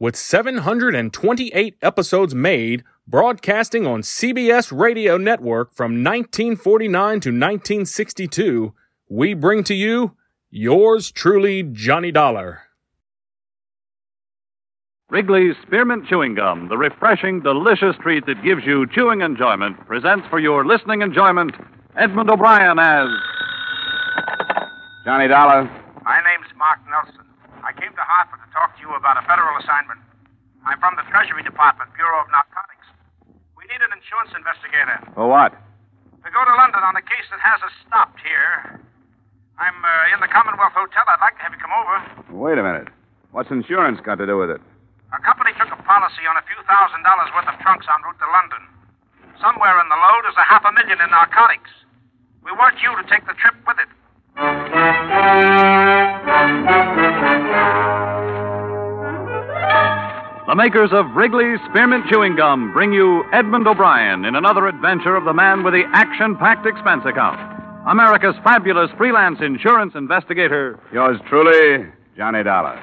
with 728 episodes made, broadcasting on CBS Radio Network from 1949 to 1962, we bring to you yours truly, Johnny Dollar. Wrigley's Spearmint Chewing Gum, the refreshing, delicious treat that gives you chewing enjoyment, presents for your listening enjoyment Edmund O'Brien as. Johnny Dollar. My name's Mark Nelson. I came to Hartford to talk to you about a federal assignment. I'm from the Treasury Department, Bureau of Narcotics. We need an insurance investigator For what? to go to London on a case that has us stopped here. I'm uh, in the Commonwealth Hotel. I'd like to have you come over. Wait a minute. What's insurance got to do with it? Our company took a policy on a few thousand dollars worth of trunks en route to London. Somewhere in the load is a half a million in narcotics. We want you to take the trip with it. The makers of Wrigley's Spearmint Chewing Gum bring you Edmund O'Brien in another adventure of the man with the action packed expense account. America's fabulous freelance insurance investigator. Yours truly, Johnny Dollar.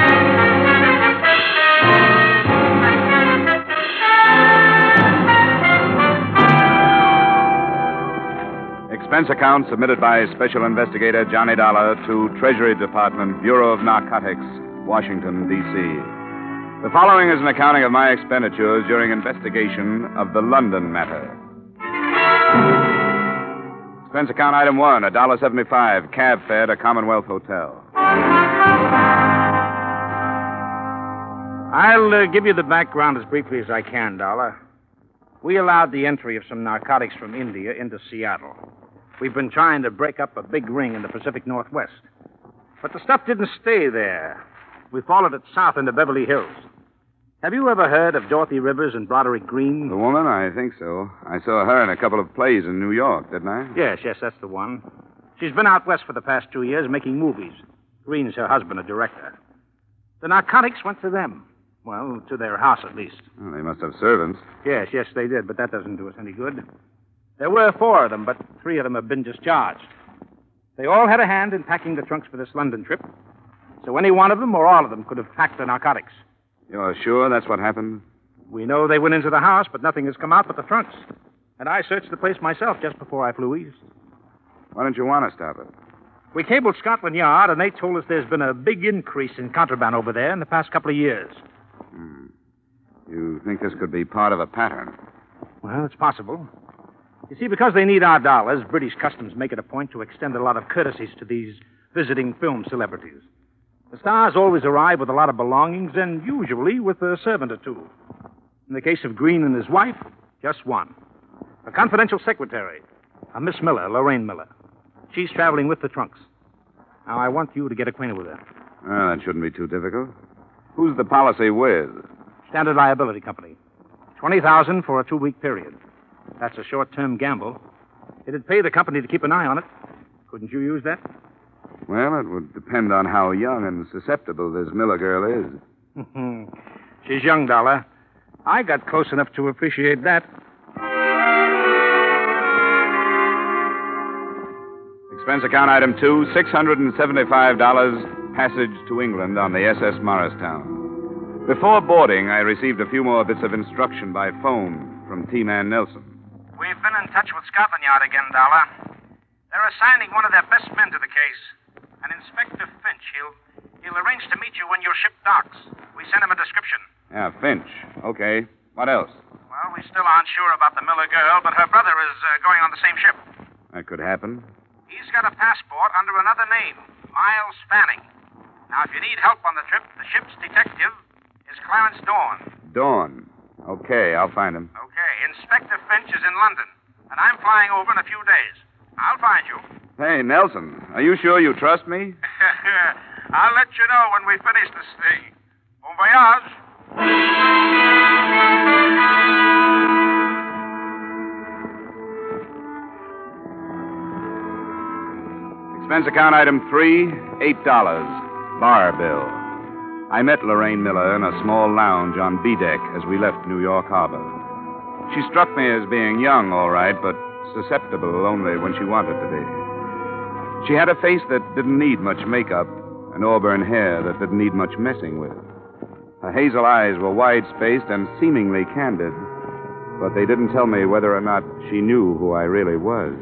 Expense account submitted by Special Investigator Johnny Dollar to Treasury Department, Bureau of Narcotics, Washington, D.C. The following is an accounting of my expenditures during investigation of the London matter. Expense account item one, a dollar seventy-five, cab fare to Commonwealth Hotel. I'll uh, give you the background as briefly as I can, Dollar. We allowed the entry of some narcotics from India into Seattle. We've been trying to break up a big ring in the Pacific Northwest. But the stuff didn't stay there. We followed it south into Beverly Hills. Have you ever heard of Dorothy Rivers and Broderick Green? The woman? I think so. I saw her in a couple of plays in New York, didn't I? Yes, yes, that's the one. She's been out west for the past two years making movies. Green's her husband, a director. The narcotics went to them. Well, to their house, at least. Well, they must have servants. Yes, yes, they did, but that doesn't do us any good. There were four of them, but three of them have been discharged. They all had a hand in packing the trunks for this London trip. So any one of them or all of them could have packed the narcotics. You're sure that's what happened? We know they went into the house, but nothing has come out but the trunks. And I searched the place myself just before I flew east. Why don't you want to stop it? We cabled Scotland Yard, and they told us there's been a big increase in contraband over there in the past couple of years. Hmm. You think this could be part of a pattern? Well, it's possible. You see, because they need our dollars, British Customs make it a point to extend a lot of courtesies to these visiting film celebrities. The stars always arrive with a lot of belongings and usually with a servant or two. In the case of Green and his wife, just one. A confidential secretary, a Miss Miller, Lorraine Miller. She's traveling with the trunks. Now, I want you to get acquainted with her. Well, that shouldn't be too difficult. Who's the policy with? Standard Liability Company. 20000 for a two week period. That's a short term gamble. It'd pay the company to keep an eye on it. Couldn't you use that? Well, it would depend on how young and susceptible this Miller girl is. She's young, Dollar. I got close enough to appreciate that. Expense account item two, $675 passage to England on the SS Morristown. Before boarding, I received a few more bits of instruction by phone from T Man Nelson. We've been in touch with Scotland Yard again, Dollar. They're assigning one of their best men to the case. An Inspector Finch. He'll he'll arrange to meet you when your ship docks. We sent him a description. Yeah, Finch. Okay. What else? Well, we still aren't sure about the Miller girl, but her brother is uh, going on the same ship. That could happen. He's got a passport under another name, Miles Fanning. Now, if you need help on the trip, the ship's detective is Clarence Dawn. Dawn. Okay, I'll find him. Okay, Inspector Finch is in London, and I'm flying over in a few days. I'll find you. Hey, Nelson, are you sure you trust me? I'll let you know when we finish this thing. Bon voyage. Expense account item three, eight dollars. Bar bill. I met Lorraine Miller in a small lounge on B deck as we left New York Harbor. She struck me as being young, all right, but susceptible only when she wanted to be. She had a face that didn't need much makeup, and auburn hair that didn't need much messing with. Her hazel eyes were wide spaced and seemingly candid, but they didn't tell me whether or not she knew who I really was.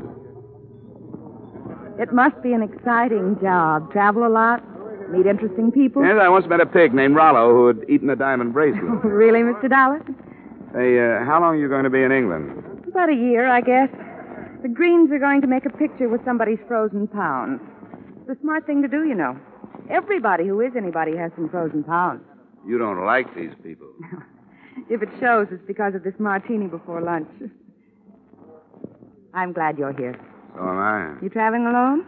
It must be an exciting job. Travel a lot, meet interesting people. Yes, I once met a pig named Rollo who had eaten a diamond bracelet. really, Mr. Dollar? Hey, uh, how long are you going to be in England? About a year, I guess. The Greens are going to make a picture with somebody's frozen pounds. It's a smart thing to do, you know. Everybody who is anybody has some frozen pounds. You don't like these people. If it shows, it's because of this martini before lunch. I'm glad you're here. So am I. You traveling alone?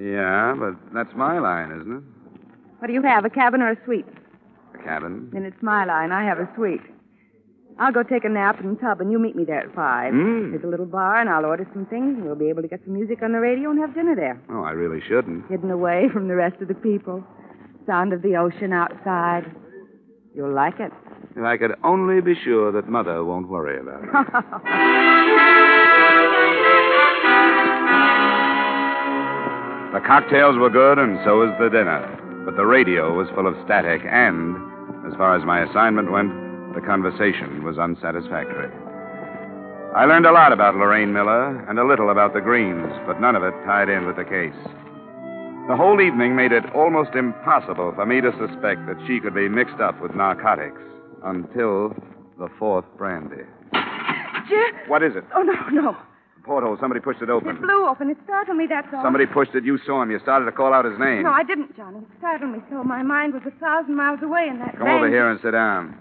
Yeah, but that's my line, isn't it? What do you have, a cabin or a suite? A cabin. Then it's my line. I have a suite. I'll go take a nap in the tub, and you meet me there at five. Mm. There's a little bar, and I'll order some things, and we'll be able to get some music on the radio and have dinner there. Oh, I really shouldn't. Hidden away from the rest of the people. Sound of the ocean outside. You'll like it. If I could only be sure that Mother won't worry about it. The cocktails were good, and so was the dinner. But the radio was full of static, and, as far as my assignment went, the conversation was unsatisfactory. I learned a lot about Lorraine Miller and a little about the Greens, but none of it tied in with the case. The whole evening made it almost impossible for me to suspect that she could be mixed up with narcotics until the fourth brandy. Jim? What is it? Oh, no, no. Porthole. Somebody pushed it open. It blew open. It startled me, that's all. Somebody pushed it. You saw him. You started to call out his name. No, I didn't, Johnny. It startled me so. My mind was a thousand miles away in that Come over here and sit down.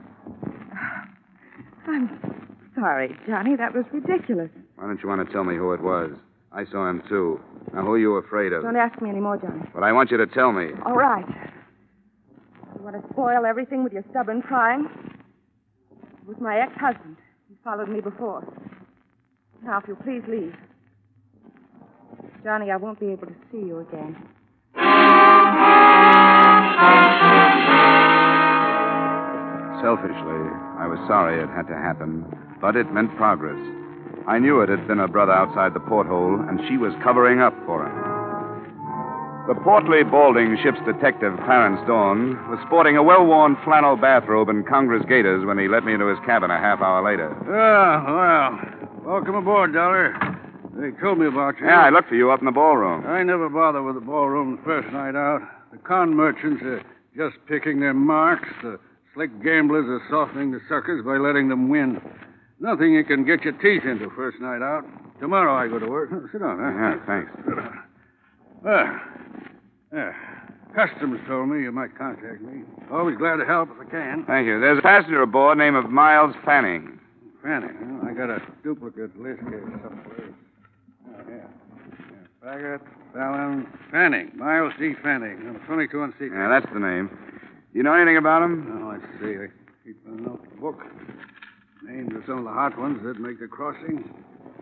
I'm sorry, Johnny. That was ridiculous. Why don't you want to tell me who it was? I saw him, too. Now, who are you afraid of? Don't ask me any more, Johnny. But I want you to tell me. All right. You want to spoil everything with your stubborn prying? It was my ex-husband. He followed me before. Now, if you'll please leave. Johnny, I won't be able to see you again. Selfishly, I was sorry it had to happen, but it meant progress. I knew it had been her brother outside the porthole, and she was covering up for him. The portly, balding ship's detective, Clarence Dawn, was sporting a well worn flannel bathrobe and Congress gaiters when he let me into his cabin a half hour later. Ah, well. Welcome aboard, Dollar. They told me about you. Yeah, I looked for you up in the ballroom. I never bother with the ballroom the first night out. The con merchants are just picking their marks. The slick gamblers are softening the suckers by letting them win. Nothing you can get your teeth into first night out. Tomorrow I go to work. Sit down, huh? Yeah, thanks. Well, yeah. Customs told me you might contact me. Always glad to help if I can. Thank you. There's a passenger aboard named of Miles Fanning. Fanny, huh? I got a duplicate list here somewhere. Oh, yeah. yeah. Baggett, Fallon, Fanning. Miles D. Fanning. Number 22 on secret. Yeah, that's the name. You know anything about him? Oh, let's see. I keep a notebook. Names of some of the hot ones that make the crossing.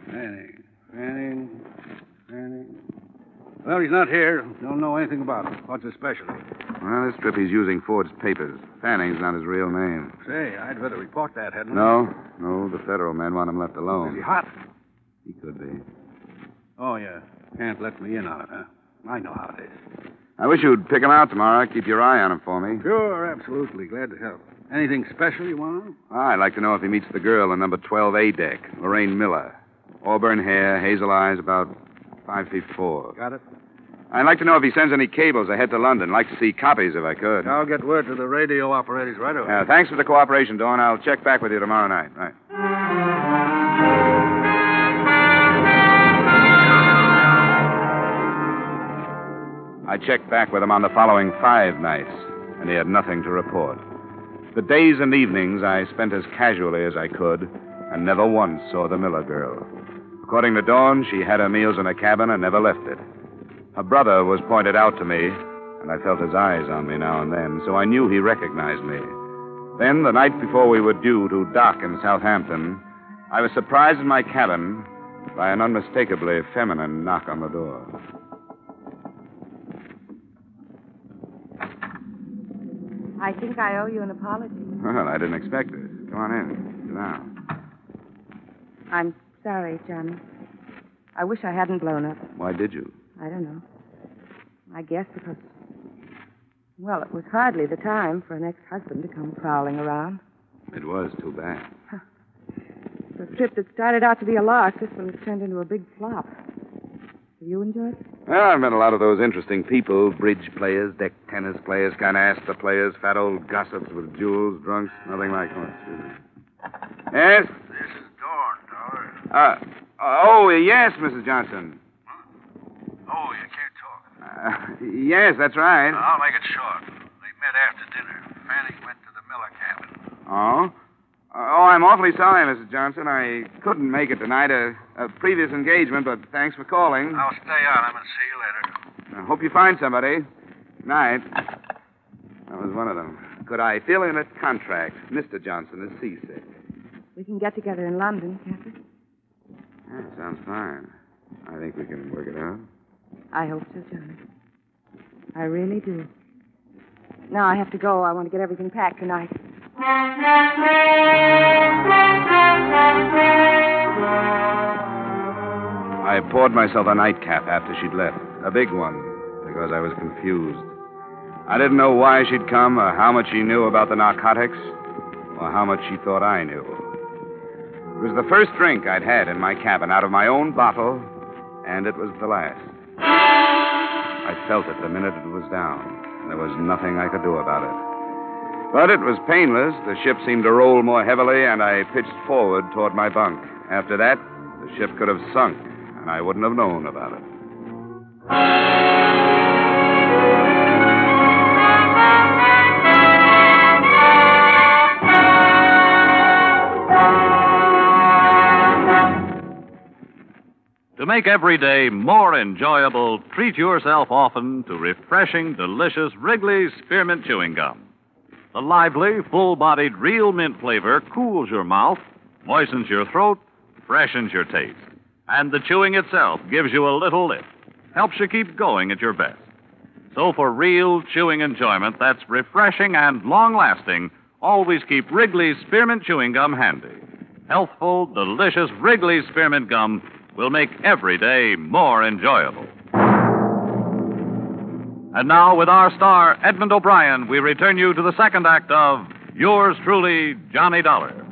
Fanning. Fanning. Fanning. Well, he's not here. Don't know anything about him. What's his specialty? Well, this trip he's using Ford's papers. Fanning's not his real name. Say, I'd better report that, hadn't I? No, no, the federal men want him left alone. Is he hot? He could be. Oh, yeah. Can't let me in on it, huh? I know how it is. I wish you'd pick him out tomorrow. Keep your eye on him for me. Sure, absolutely. Glad to help. Anything special you want? Ah, I'd like to know if he meets the girl on number 12A deck, Lorraine Miller. Auburn hair, hazel eyes, about Five feet four. Got it? I'd like to know if he sends any cables ahead to London. Like to see copies if I could. I'll get word to the radio operators right away. Uh, thanks for the cooperation, Dawn. I'll check back with you tomorrow night. Right. I checked back with him on the following five nights, and he had nothing to report. The days and evenings I spent as casually as I could, and never once saw the Miller girl. According to Dawn, she had her meals in a cabin and never left it. Her brother was pointed out to me, and I felt his eyes on me now and then, so I knew he recognized me. Then, the night before we were due to dock in Southampton, I was surprised in my cabin by an unmistakably feminine knock on the door. I think I owe you an apology. Well, I didn't expect it. Come on in. Sit down. I'm sorry, Johnny. I wish I hadn't blown up. Why did you? I don't know. I guess because, well, it was hardly the time for an ex husband to come prowling around. It was too bad. The trip that started out to be a lark, this one has turned into a big flop. Have you enjoyed it? Well, I've met a lot of those interesting people bridge players, deck tennis players, canasta players, fat old gossips with jewels, drunks, nothing like that. Yes? This is Dawn, Dollar. Uh, oh, yes, Mrs. Johnson. Oh, you can't talk. Uh, yes, that's right. I'll make it short. They met after dinner. Fanning went to the Miller cabin. Oh? Oh, I'm awfully sorry, Mrs. Johnson. I couldn't make it tonight. A, a previous engagement, but thanks for calling. I'll stay on him and see you later. I hope you find somebody. Night. That was one of them. Could I fill in a contract? Mr. Johnson is seasick. We can get together in London, can't we? Yeah, sounds fine. I think we can work it out. I hope so, Johnny. I really do. Now I have to go. I want to get everything packed tonight. I poured myself a nightcap after she'd left. A big one, because I was confused. I didn't know why she'd come, or how much she knew about the narcotics, or how much she thought I knew. It was the first drink I'd had in my cabin out of my own bottle, and it was the last. I felt it the minute it was down, and there was nothing I could do about it. But it was painless. The ship seemed to roll more heavily, and I pitched forward toward my bunk. After that, the ship could have sunk, and I wouldn't have known about it. Make every day more enjoyable, treat yourself often to refreshing, delicious Wrigley's Spearmint Chewing Gum. The lively, full bodied, real mint flavor cools your mouth, moistens your throat, freshens your taste. And the chewing itself gives you a little lift, helps you keep going at your best. So, for real chewing enjoyment that's refreshing and long lasting, always keep Wrigley's Spearmint Chewing Gum handy. Healthful, delicious Wrigley's Spearmint Gum will make every day more enjoyable. And now, with our star, Edmund O'Brien, we return you to the second act of Yours Truly, Johnny Dollar.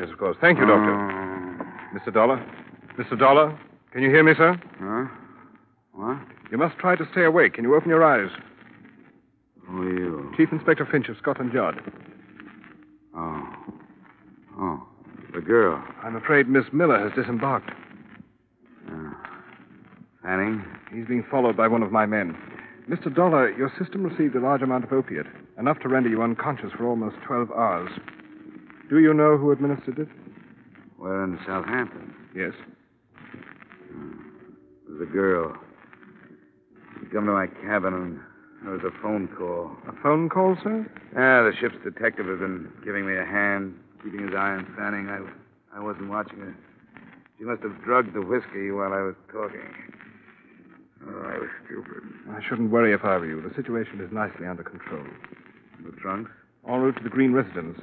Yes, of course. Thank you, Doctor. Mr. Dollar? Mr. Dollar? Can you hear me, sir? Huh? What? You must try to stay awake. Can you open your eyes? Who are you? Chief Inspector Finch of Scotland Yard. Oh. Oh. The girl. I'm afraid Miss Miller has disembarked. Uh, Fanning? He's being followed by one of my men. Mr. Dollar, your system received a large amount of opiate, enough to render you unconscious for almost 12 hours. Do you know who administered it? We're in Southampton. Yes. Hmm. There's a girl. She come to my cabin and There was a phone call. A phone call, sir? Yeah, the ship's detective has been giving me a hand, keeping his eye on Fanning. I, I wasn't watching her. She must have drugged the whiskey while I was talking. Oh, I was stupid. I shouldn't worry if I were you. The situation is nicely under control. The trunks? En route to the Green residence.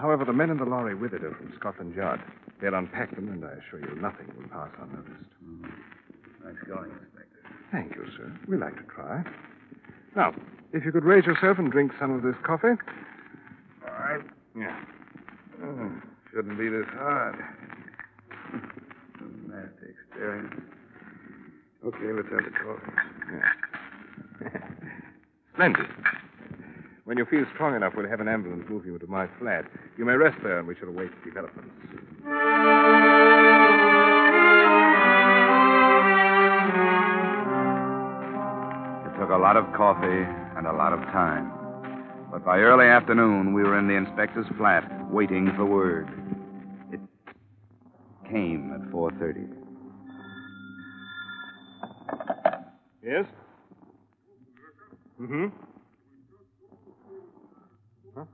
However, the men in the lorry with it are from Scotland Yard. They'll unpack them, and I assure you nothing will pass unnoticed. Mm-hmm. Nice going, Inspector. Thank you, sir. We like to try. Now, if you could raise yourself and drink some of this coffee. All right. Yeah. Oh, shouldn't be this hard. Nasty experience. Okay, let's have the coffee. Yeah. Splendid. When you feel strong enough, we'll have an ambulance move you to my flat. You may rest there, and we shall await developments. It took a lot of coffee and a lot of time. But by early afternoon, we were in the inspector's flat, waiting for word. It came at 4.30. Yes? Mm-hmm. Huh?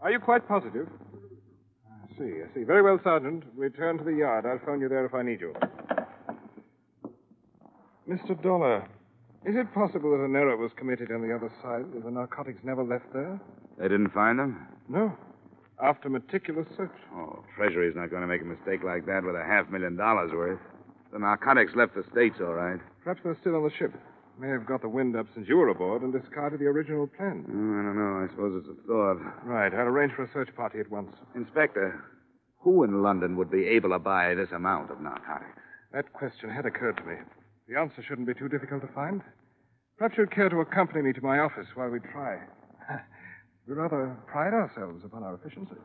Are you quite positive? I see, I see. Very well, Sergeant. Return to the yard. I'll phone you there if I need you. Mr. Dollar, is it possible that an error was committed on the other side, that the narcotics never left there? They didn't find them? No. After meticulous search. Oh, Treasury's not going to make a mistake like that with a half million dollars worth. The narcotics left the States, all right. Perhaps they're still on the ship. May have got the wind up since you were aboard and discarded the original plan. Oh, hmm, I don't know. I suppose it's a thought. Right. I'll arrange for a search party at once. Inspector, who in London would be able to buy this amount of narcotics? That question had occurred to me. The answer shouldn't be too difficult to find. Perhaps you'd care to accompany me to my office while we try. we rather pride ourselves upon our efficiency.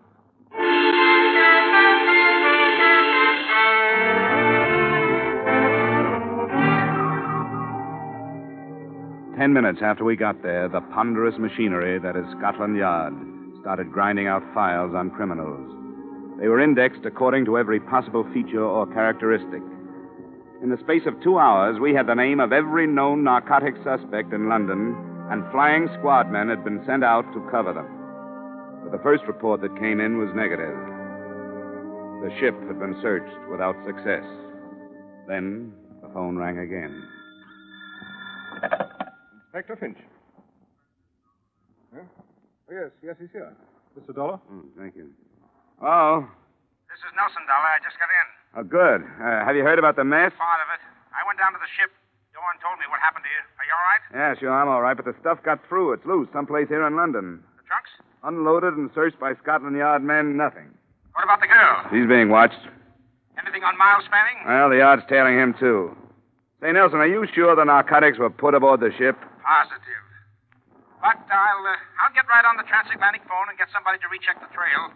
Ten minutes after we got there, the ponderous machinery that is Scotland Yard started grinding out files on criminals. They were indexed according to every possible feature or characteristic. In the space of two hours, we had the name of every known narcotic suspect in London, and flying squad men had been sent out to cover them. But the first report that came in was negative. The ship had been searched without success. Then the phone rang again. Inspector Finch. Huh? Oh, yes, yes, he's here. Mr. Dollar? Oh, thank you. Oh, This is Nelson Dollar. I just got in. oh good. Uh, have you heard about the mess? Part of it. I went down to the ship. Dawn told me what happened to you. Are you all right? Yeah, sure, I'm all right, but the stuff got through. It's loose someplace here in London. The trunks? Unloaded and searched by Scotland Yard men, nothing. What about the girl? She's being watched. Anything on Miles Fanning? Well, the yard's tailing him, too. Say, Nelson, are you sure the narcotics were put aboard the ship? Positive. But I'll uh, I'll get right on the transatlantic phone and get somebody to recheck the trail.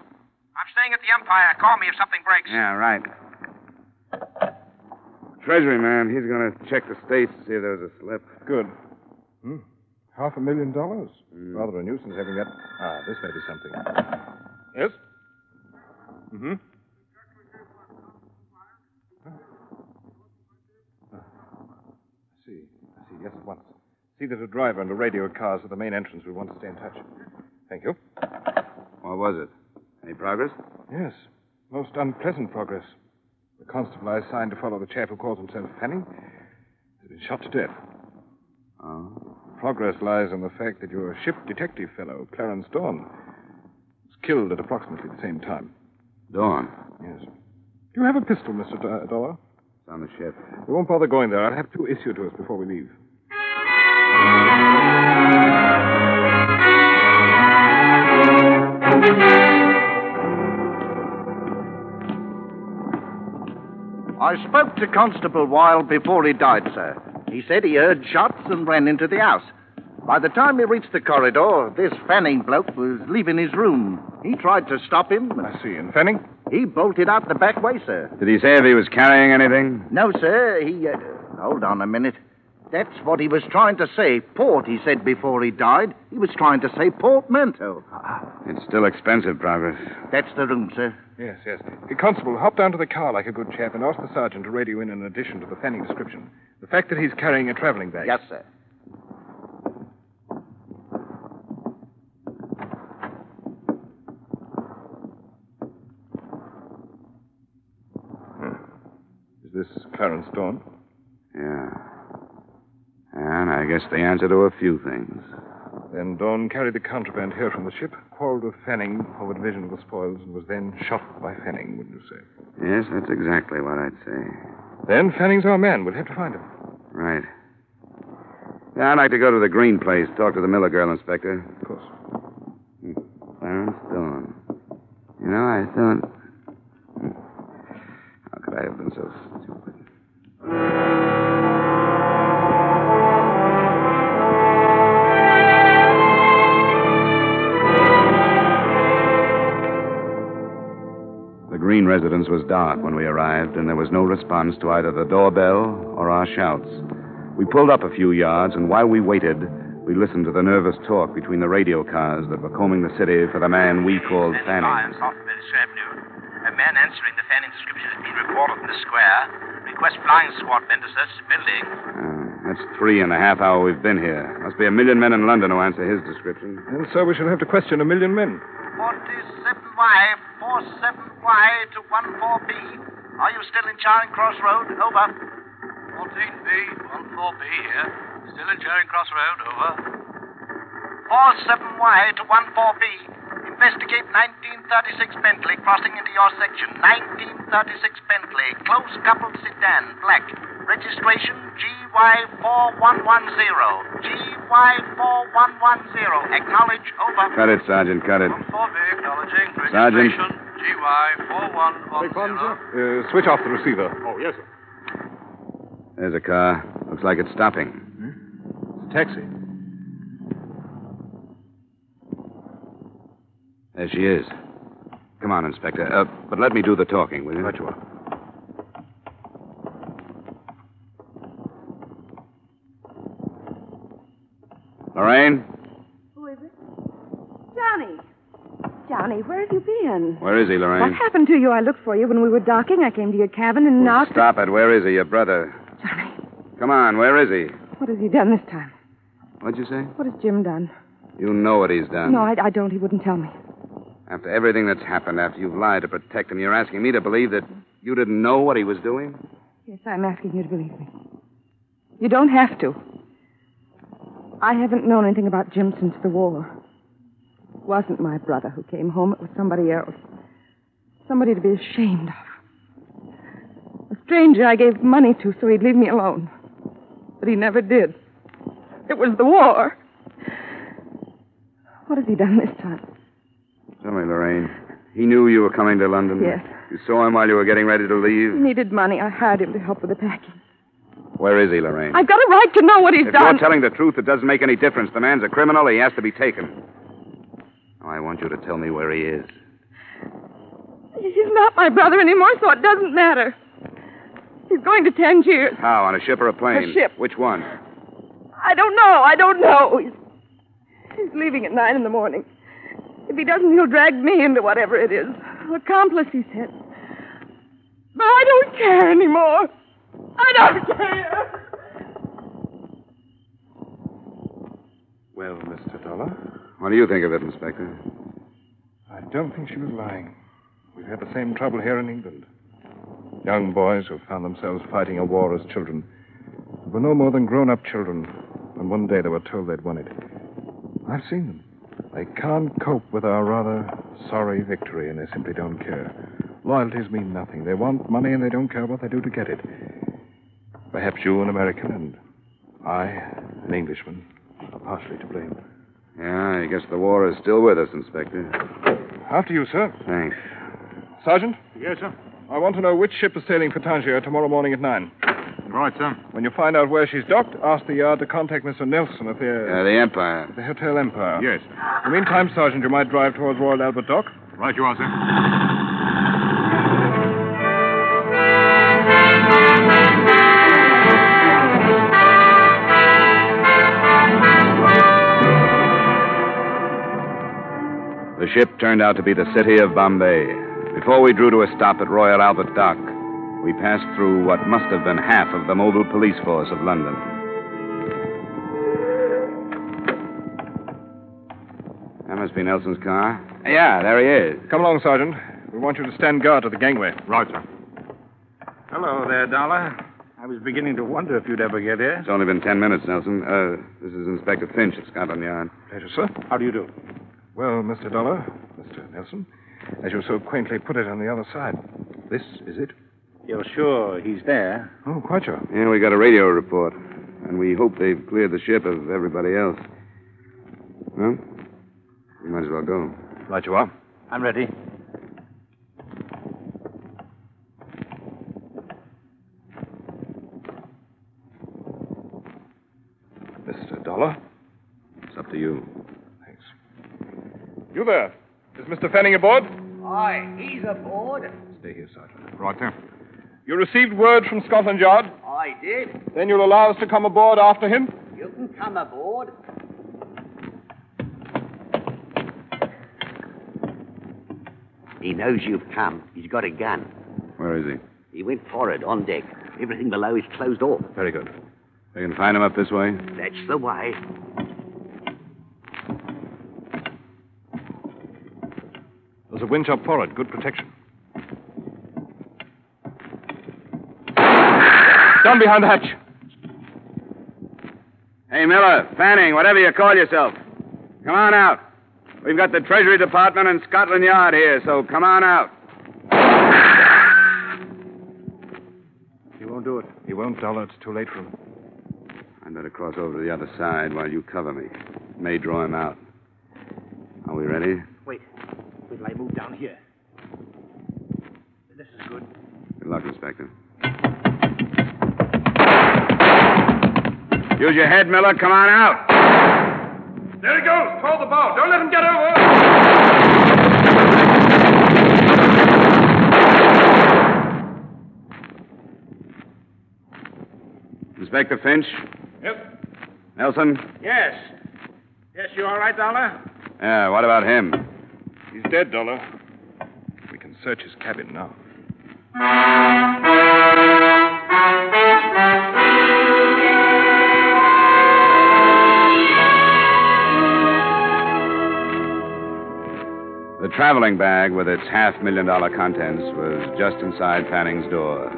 I'm staying at the Empire. Call me if something breaks. Yeah, right. Treasury man, he's going to check the States to see if there was a slip. Good. Hmm. Half a million dollars? Rather a nuisance having that. Ah, this may be something. Yes? Mm-hmm. I see. I see. Yes, at once. See that a driver and a radio cars at the main entrance We want to stay in touch. Thank you. What was it? Any progress? Yes. Most unpleasant progress. The constable I assigned to follow the chap who calls himself Fanning has been shot to death. Oh. Progress lies in the fact that your ship detective fellow, Clarence Dawn, was killed at approximately the same time. Dawn. Yes. Do you have a pistol, Mr. Do- Dollar? It's on the ship. We won't bother going there. I'll have two issued to us before we leave. I spoke to Constable Wilde before he died, sir. He said he heard shots and ran into the house. By the time he reached the corridor, this Fanning bloke was leaving his room. He tried to stop him. and I see. And Fanning? He bolted out the back way, sir. Did he say if he was carrying anything? No, sir. He. Uh, hold on a minute. That's what he was trying to say. Port, he said before he died. He was trying to say portmanteau. Ah. It's still expensive, Progress. That's the room, sir. Yes, yes. Constable, hop down to the car like a good chap and ask the sergeant to radio in an addition to the Fanning description. The fact that he's carrying a traveling bag. Yes, sir. Hmm. Is this Clarence Dawn? Yeah. And I guess the answer to a few things. Then Dawn carried the contraband here from the ship, quarreled with Fanning over division of the spoils, and was then shot by Fanning, wouldn't you say? Yes, that's exactly what I'd say. Then Fanning's our man. We'll have to find him. Right. Yeah, I'd like to go to the Green place, talk to the Miller girl, Inspector. Of course. Clarence Dawn. You know, I thought. Hmm. How could I have been so Green residence was dark when we arrived, and there was no response to either the doorbell or our shouts. We pulled up a few yards, and while we waited, we listened to the nervous talk between the radio cars that were combing the city for the man we called Fanning. Lions, South Village Avenue. A man answering the Fanning description has been reported in the square. Request flying squad men to search the building. Uh, that's three and a half hour we've been here. Must be a million men in London who answer his description. And so we shall have to question a million men. 47Y, 47Y to 14B. Are you still in Charing Cross Road? Over. 14B, 14B here. Still in Charing Cross Road, over. 47Y to 14B. Investigate 1936 Bentley crossing into your section. 1936 Bentley. Close coupled sedan. Black. Registration GY4110. GY4110. Acknowledge. Over. Cut it, Sergeant. Cut it. 14B, acknowledging. Sergeant. Registration GY4110. Uh, switch off the receiver. Oh, yes, sir. There's a car. Looks like it's stopping. It's a taxi. There she is. Come on, Inspector. Uh, but let me do the talking, will you? Right you are. Lorraine, Who is it? Johnny. Johnny, where have you been? where is he, Lorraine? What happened to you? I looked for you when we were docking. I came to your cabin and oh, knocked. Stop it. Where is he, your brother? Johnny, Come on, where is he? what has he done this time? What'd you say? What has Jim done? You know what he's done. No, I, I don't. He wouldn't tell me. After everything that's happened, after you've lied to protect him, you're asking me to believe that you didn't know what he was doing? Yes, I'm asking you to believe me. You don't have to. I haven't known anything about Jim since the war. It wasn't my brother who came home. It was somebody else. Somebody to be ashamed of. A stranger I gave money to so he'd leave me alone. But he never did. It was the war. What has he done this time? Tell me, Lorraine. He knew you were coming to London? Yes. You saw him while you were getting ready to leave. He needed money. I hired him to help with the packing. Where is he, Lorraine? I've got a right to know what he's if done. you're telling the truth, it doesn't make any difference. The man's a criminal. He has to be taken. Now, I want you to tell me where he is. He's not my brother anymore, so it doesn't matter. He's going to Tangiers. How, on a ship or a plane? A ship. Which one? I don't know. I don't know. He's, he's leaving at nine in the morning. If he doesn't, he'll drag me into whatever it is. Accomplice, he said. But I don't care anymore. I don't care. Well, Mr. Dollar, What do you think of it, Inspector? I don't think she was lying. We've had the same trouble here in England. Young boys who found themselves fighting a war as children were no more than grown up children and one day they were told they'd won it. I've seen them. They can't cope with our rather sorry victory, and they simply don't care. Loyalties mean nothing. They want money, and they don't care what they do to get it. Perhaps you, an American, and I, an Englishman, are partially to blame. Yeah, I guess the war is still with us, Inspector. After you, sir. Thanks. Sergeant, Yes, sir. I want to know which ship is sailing for Tangier tomorrow morning at nine. Right, sir. When you find out where she's docked, ask the yard to contact Mr. Nelson at the, Uh, the Empire. the Hotel Empire. Yes. In the meantime, Sergeant, you might drive towards Royal Albert Dock. Right you are, sir. The ship turned out to be the city of Bombay. Before we drew to a stop at Royal Albert Dock, we passed through what must have been half of the mobile police force of London. That must be Nelson's car. Yeah, there he is. Come along, Sergeant. We want you to stand guard at the gangway. Right, sir. Hello there, Dollar. I was beginning to wonder if you'd ever get here. It's only been ten minutes, Nelson. Uh, this is Inspector Finch at Scotland Yard. Pleasure, sir. How do you do? Well, Mr. Dollar, Mr. Nelson, as you so quaintly put it on the other side, this is it? You're sure he's there? Oh, quite sure. Yeah, we got a radio report. And we hope they've cleared the ship of everybody else. Well, we might as well go. Right you are. I'm ready. Mr. Dollar? It's up to you. Thanks. You there. Is Mr. Fanning aboard? Aye, he's aboard. Stay here, Sergeant. Right there. You received word from Scotland Yard? I did. Then you'll allow us to come aboard after him? You can come aboard. He knows you've come. He's got a gun. Where is he? He went forward on deck. Everything below is closed off. Very good. We can find him up this way? That's the way. There's a winch up forward. Good protection. Down behind the hatch. Hey, Miller, Fanning, whatever you call yourself. Come on out. We've got the Treasury Department and Scotland Yard here, so come on out. He won't do it. He won't, Dollar. It's too late for him. I'd better cross over to the other side while you cover me. May draw him out. Are we ready? Use your head, Miller. Come on out. There he goes. Toward the bow. Don't let him get over. Inspector Finch? Yep. Nelson? Yes. Yes, you all right, Dollar? Yeah, what about him? He's dead, Dollar. We can search his cabin now. The traveling bag with its half million dollar contents was just inside Fanning's door.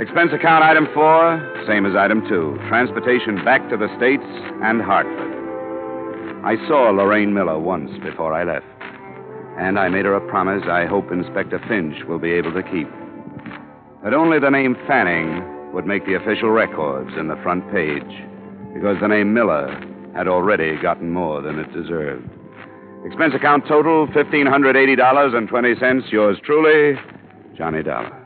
Expense account item four, same as item two transportation back to the States and Hartford. I saw Lorraine Miller once before I left, and I made her a promise I hope Inspector Finch will be able to keep. That only the name Fanning would make the official records in the front page, because the name Miller had already gotten more than it deserved. Expense account total $1,580.20. Yours truly, Johnny Dollar.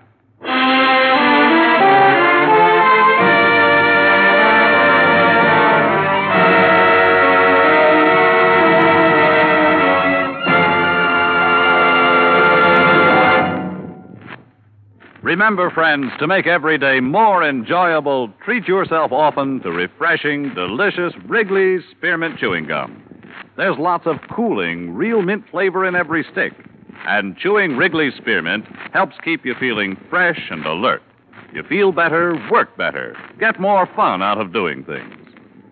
Remember, friends, to make every day more enjoyable, treat yourself often to refreshing, delicious Wrigley's Spearmint Chewing Gum. There's lots of cooling, real mint flavor in every stick. And chewing Wrigley's Spearmint helps keep you feeling fresh and alert. You feel better, work better, get more fun out of doing things.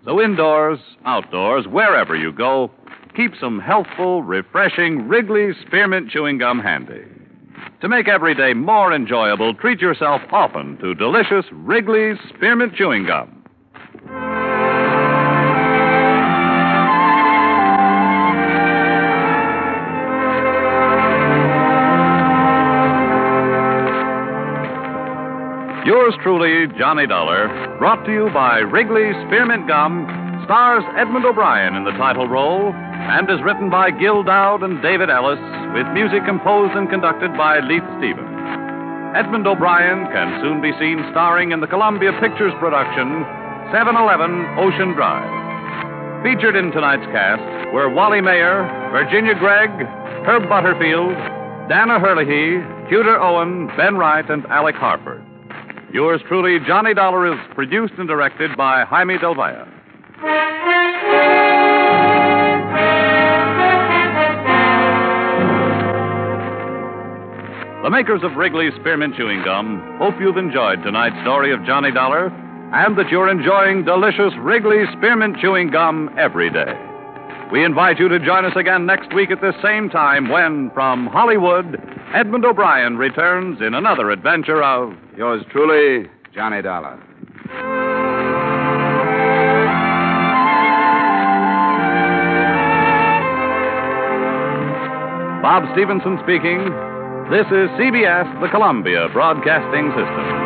So, indoors, outdoors, wherever you go, keep some healthful, refreshing Wrigley's Spearmint Chewing Gum handy. To make every day more enjoyable, treat yourself often to delicious Wrigley's Spearmint Chewing Gum. Yours truly, Johnny Dollar, brought to you by Wrigley's Spearmint Gum, stars Edmund O'Brien in the title role, and is written by Gil Doud and David Ellis, with music composed and conducted by Leith Stevens. Edmund O'Brien can soon be seen starring in the Columbia Pictures production 711 Ocean Drive. Featured in tonight's cast were Wally Maher, Virginia Gregg, Herb Butterfield, Dan O'Herlihy, Tudor Owen, Ben Wright, and Alec Harford. Yours truly, Johnny Dollar, is produced and directed by Jaime Del Valle. The makers of Wrigley's Spearmint Chewing Gum hope you've enjoyed tonight's story of Johnny Dollar and that you're enjoying delicious Wrigley's Spearmint Chewing Gum every day. We invite you to join us again next week at this same time when, from Hollywood, Edmund O'Brien returns in another adventure of Yours truly, Johnny Dollar. Bob Stevenson speaking. This is CBS, the Columbia Broadcasting System.